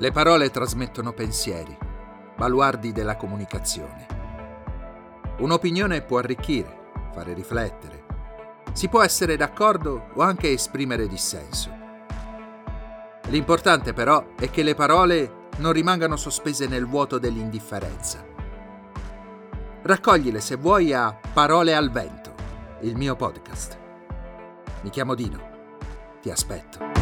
Le parole trasmettono pensieri, baluardi della comunicazione. Un'opinione può arricchire, fare riflettere. Si può essere d'accordo o anche esprimere dissenso. L'importante però è che le parole non rimangano sospese nel vuoto dell'indifferenza. Raccoglile se vuoi a Parole al vento, il mio podcast. Mi chiamo Dino. Ti aspetto.